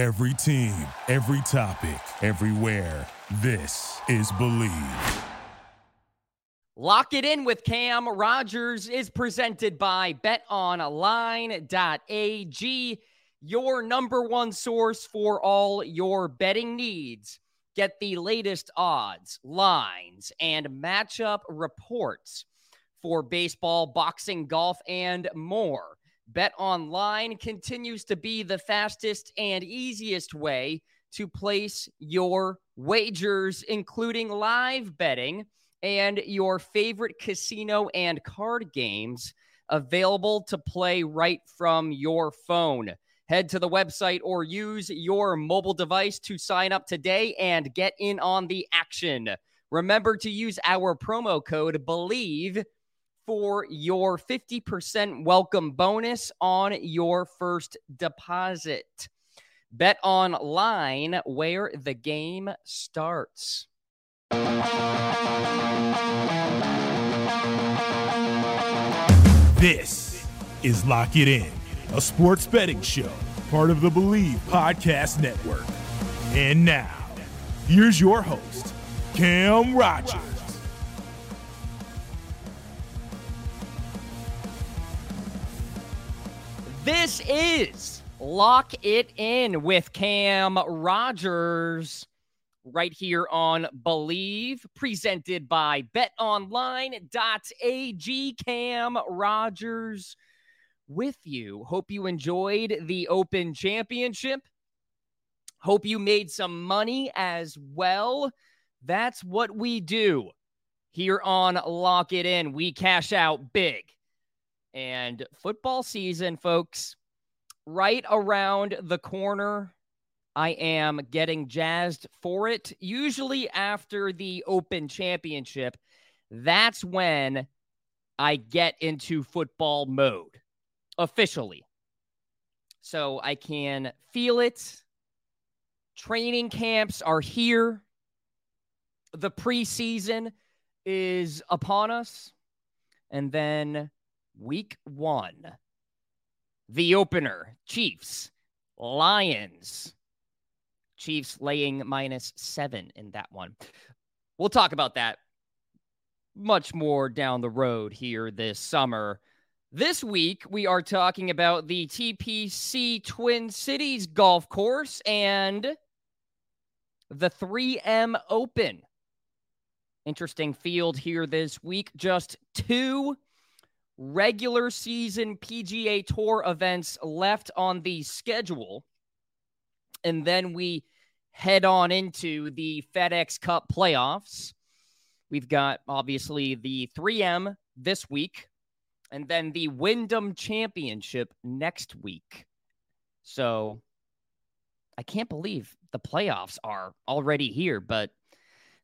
Every team, every topic, everywhere. This is Bleav. Lock it in with Cam Rogers is presented by betonline.ag, your number one source for all your betting needs. Get the latest odds, lines, and matchup reports for baseball, boxing, golf, and more. Bet Online continues to be the fastest and easiest way to place your wagers, including live betting and your favorite casino and card games available to play right from your phone. Head to the website or use your mobile device to sign up today and get in on the action. Remember to use our promo code BELIEVE for your 50% welcome bonus on your first deposit. Bet online where the game starts. This is Lock It In, a sports betting show, part of the Bleav Podcast Network. And now, here's your host, Cam Rogers. This is Lock It In with Cam Rogers right here on Bleav, presented by betonline.ag. Cam Rogers with you. Hope you enjoyed the Open Championship. Hope you made some money as well. That's what we do here on Lock It In. We cash out big. And football season, folks, right around the corner. I am getting jazzed for it. Usually after the Open Championship, that's when I get into football mode officially. So I can feel it. Training camps are here. The preseason is upon us. And then week one, the opener Chiefs, Lions. Chiefs laying minus seven in that one. We'll talk about that much more down the road here this summer. This week, we are talking about the TPC Twin Cities Golf Course and the 3M Open. Interesting field here this week. Just two regular season PGA Tour events left on the schedule. And then we head on into the FedEx Cup playoffs. We've got obviously the 3M this week and then the Wyndham Championship next week. So I can't believe the playoffs are already here, but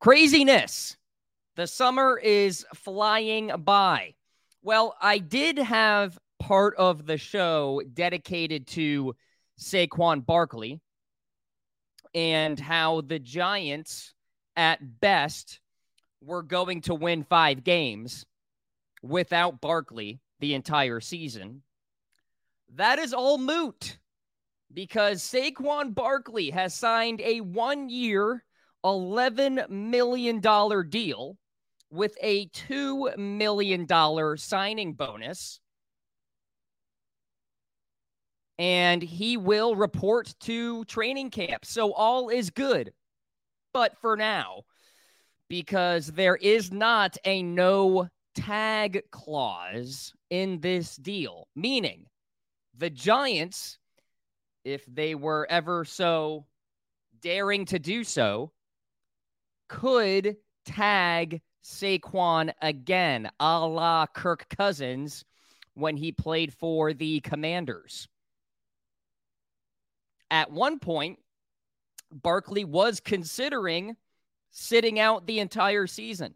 craziness. The summer is flying by. Well, I did have part of the show dedicated to Saquon Barkley and how the Giants, at best, were going to win five games without Barkley the entire season. That is all moot because Saquon Barkley has signed a one year, $11 million deal with a $2 million signing bonus. And he will report to training camp. So all is good. But for now, because there is not a no tag clause in this deal, meaning the Giants, if they were ever so daring to do so, could tag Saquon again, a la Kirk Cousins when he played for the Commanders. At one point, Barkley was considering sitting out the entire season.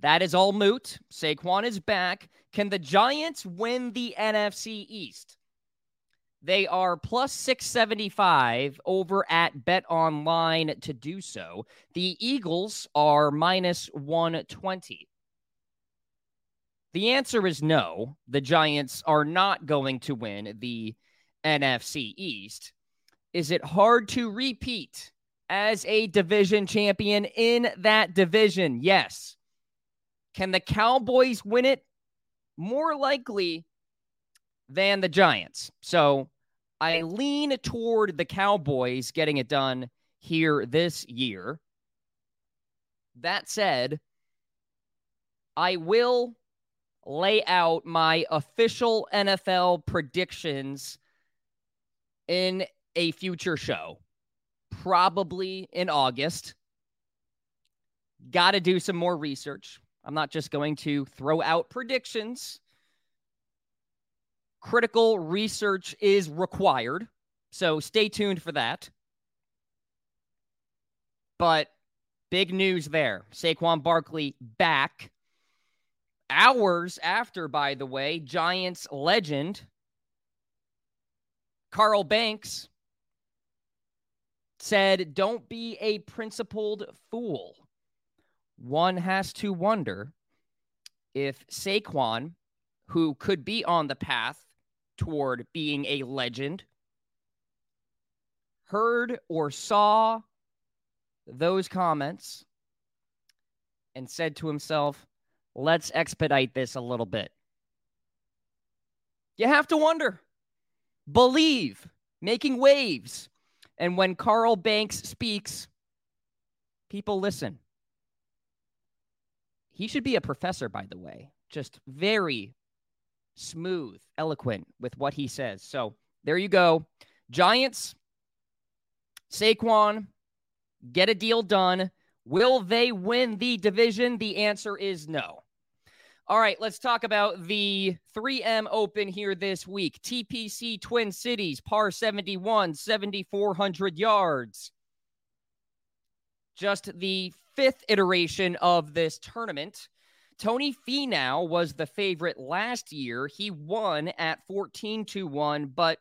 That is all moot. Saquon is back. Can the Giants win the NFC East? They are plus 675 over at Bet Online to do so. The Eagles are minus 120. The answer is no. The Giants are not going to win the NFC East. Is it hard to repeat as a division champion in that division? Yes. Can the Cowboys win it? More likely than the Giants. So I lean toward the Cowboys getting it done here this year. That said, I will lay out my official NFL predictions in a future show, probably in August. Got to do some more research. I'm not just going to throw out predictions. Critical research is required. So stay tuned for that. But big news there. Saquon Barkley back. Hours after, by the way, Giants legend Carl Banks said, Don't be a principled fool. One has to wonder if Saquon, who could be on the path toward being a legend, heard or saw those comments and said to himself, let's expedite this a little bit. You have to wonder. Bleav, making waves. And when Carl Banks speaks, people listen. He should be a professor, by the way. Just very smooth, eloquent with what he says. So there you go. Giants, Saquon, get a deal done. Will they win the division? The answer is no. All right, let's talk about the 3M Open here this week. TPC Twin Cities, par 71, 7,400 yards. Just the fifth iteration of this tournament. Tony Finau was the favorite last year. He won at 14 to 1, but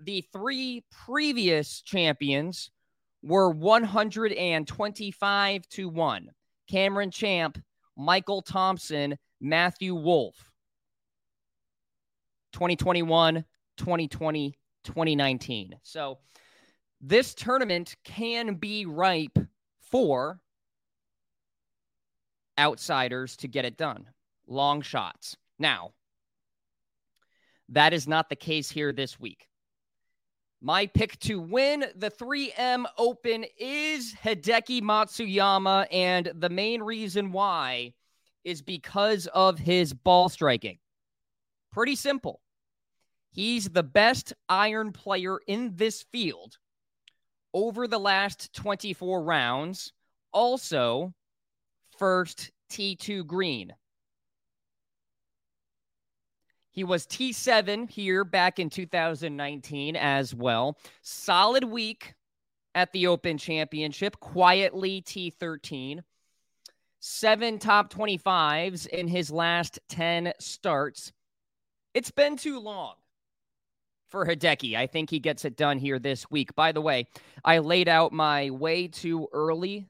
the three previous champions were 125 to 1. Cameron Champ, Michael Thompson, Matthew Wolff. 2021, 2020, 2019. So this tournament can be ripe for outsiders to get it done, long shots. Now, that is not the case here this week. My pick to win the 3M Open is Hideki Matsuyama, and the main reason why is because of his ball striking. Pretty simple. He's the best iron player in this field over the last 24 rounds. Also, first tee to green. He was T7 here back in 2019 as well. Solid week at the Open Championship, quietly T13. Seven top 25s in his last 10 starts. It's been too long for Hideki. I think he gets it done here this week. By the way, I laid out my way too early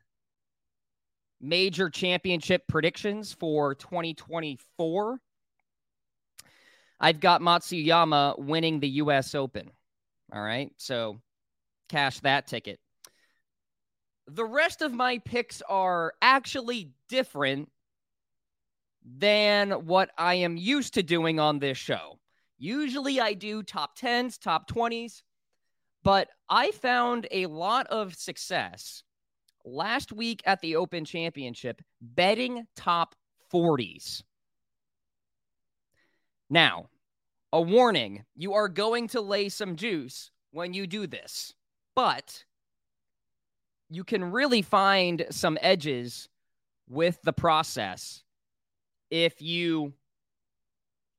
major championship predictions for 2024. I've got Matsuyama winning the U.S. Open. All right. So cash that ticket. The rest of my picks are actually different than what I am used to doing on this show. Usually I do top 10s, top 20s, but I found a lot of success last week at the Open Championship betting top 40s. Now, a warning you are going to lay some juice when you do this, but you can really find some edges with the process if you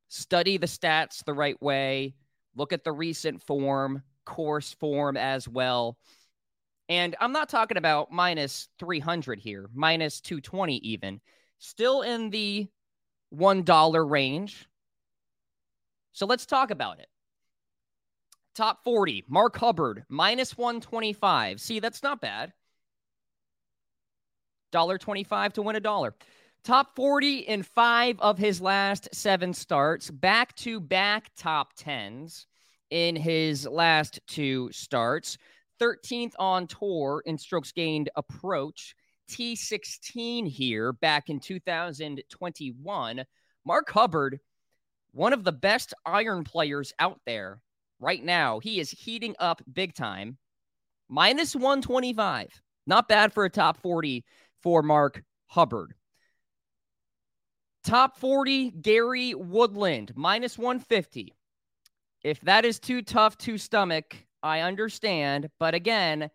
study the stats the right way, look at the recent form, course form as well. And I'm not talking about minus 300 here, minus 220 even. Still in the $1 range. So let's talk about it. Top 40, Mark Hubbard, minus 125. See, that's not bad. $1.25 to win a dollar. Top 40 in five of his last seven starts, back to back top 10s. in his last two starts. 13th on tour in strokes gained approach. T16 here back in 2021. Mark Hubbard, one of the best iron players out there right now. He is heating up big time. Minus 125. Not bad for a top 40 for Mark Hubbard. Top 40, Gary Woodland, minus 150. If that is too tough to stomach, I understand. But again,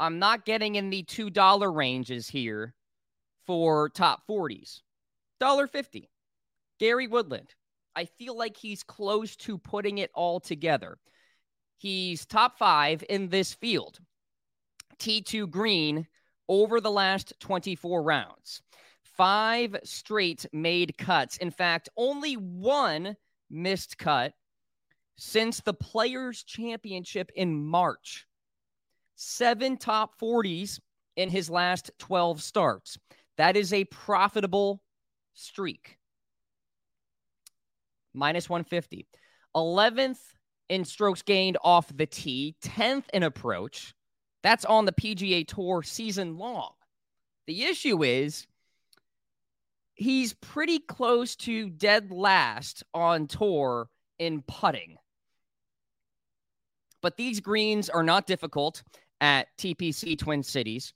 I'm not getting in the $2 ranges here for top 40s. $1.50. Gary Woodland. I feel like he's close to putting it all together. He's top five in this field. tee to green over the last 24 rounds. Five straight made cuts. In fact, only one missed cut since the Players' Championship in March. Seven top 40s in his last 12 starts. That is a profitable streak. Minus 150. 11th in strokes gained off the tee, 10th in approach. That's on the PGA Tour season long. The issue is he's pretty close to dead last on tour in putting. But these greens are not difficult at TPC Twin Cities.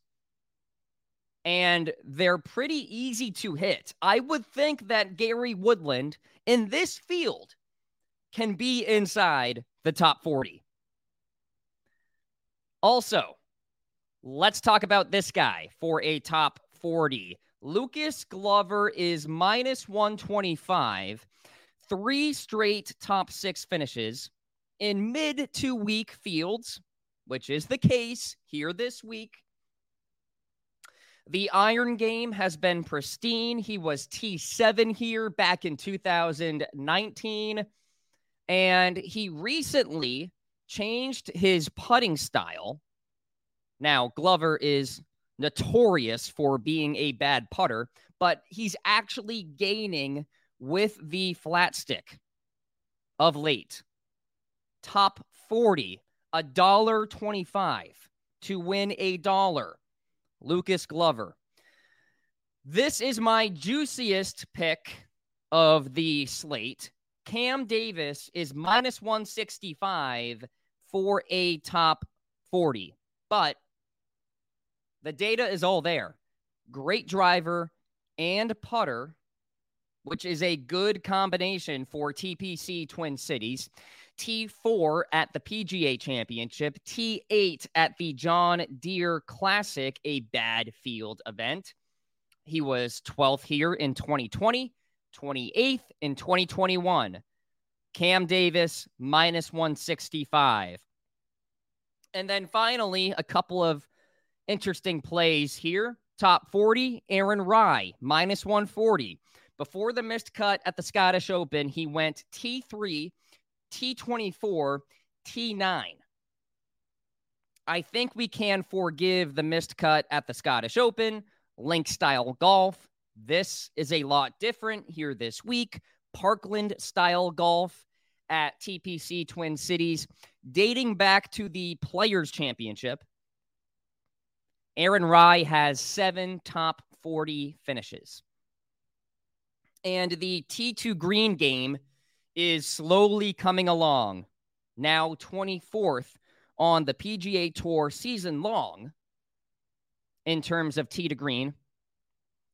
And they're pretty easy to hit. I would think that Gary Woodland in this field can be inside the top 40. Also, let's talk about this guy for a top 40. Lucas Glover is minus 125, three straight top six finishes in mid to weak fields, which is the case here this week. The iron game has been pristine. He was T7 here back in 2019. And he recently changed his putting style. Now, Glover is notorious for being a bad putter, but he's actually gaining with the flat stick of late. Top 40, a dollar 25 to win a dollar. Lucas Glover. This is my juiciest pick of the slate. Cam Davis is minus 165 for a top 40. But the data is all there. Great driver and putter, which is a good combination for TPC Twin Cities. T4 at the PGA Championship, T8 at the John Deere Classic, a bad field event. He was 12th here in 2020, 28th in 2021. Cam Davis minus 165. And then finally, a couple of interesting plays here. Top 40, Aaron Rai, minus 140. Before the missed cut at the Scottish Open, he went T3 T24, T9. I think we can forgive the missed cut at the Scottish Open, link style golf. This is a lot different here this week. Parkland style golf at TPC Twin Cities, dating back to the Players Championship. Aaron Rai has seven top 40 finishes. And the tee to green game is slowly coming along, now 24th on the PGA Tour season long in terms of tee to green.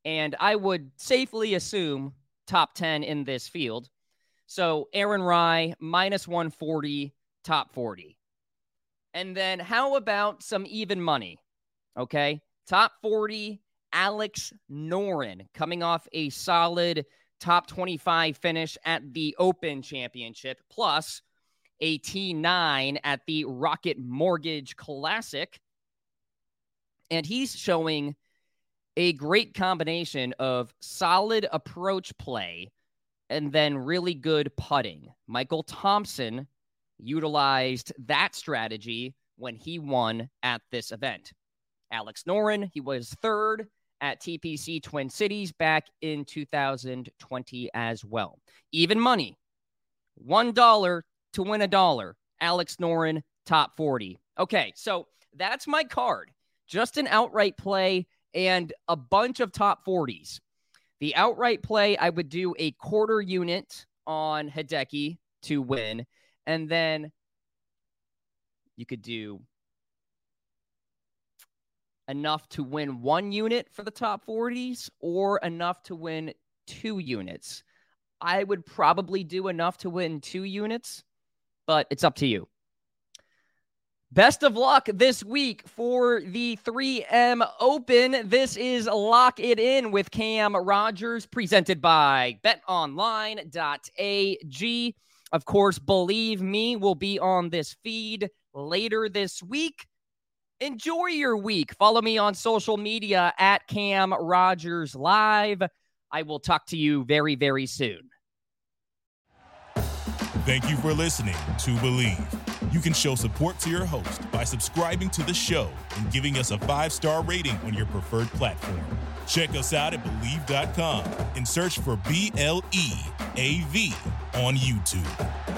And I would safely assume top 10 in this field. So Aaron Rai, minus 140, top 40. And then how about some even money? Okay. Top 40, Alex Noren coming off a solid top 25 finish at the Open Championship, plus a T9 at the Rocket Mortgage Classic. And he's showing a great combination of solid approach play and then really good putting. Michael Thompson utilized that strategy when he won at this event. Alex Noren, he was third at TPC Twin Cities back in 2020 as well. Even money, $1 to win a dollar. Alex Noren, top 40. Okay, so that's my card. Just an outright play and a bunch of top 40s. The outright play, I would do a quarter unit on Hideki to win. And then you could do enough to win one unit for the top 40s or enough to win two units. I would probably do enough to win two units, but it's up to you. Best of luck this week for the 3M Open. This is Lock It In with Cam Rogers, presented by betonline.ag. Of course, believe me, will be on this feed later this week. Enjoy your week. Follow me on social media at Cam Rogers Live. I will talk to you very, very soon. Thank you for listening to Bleav. You can show support to your host by subscribing to the show and giving us a five star rating on your preferred platform. Check us out at Bleav.com and search for B L E A V on YouTube.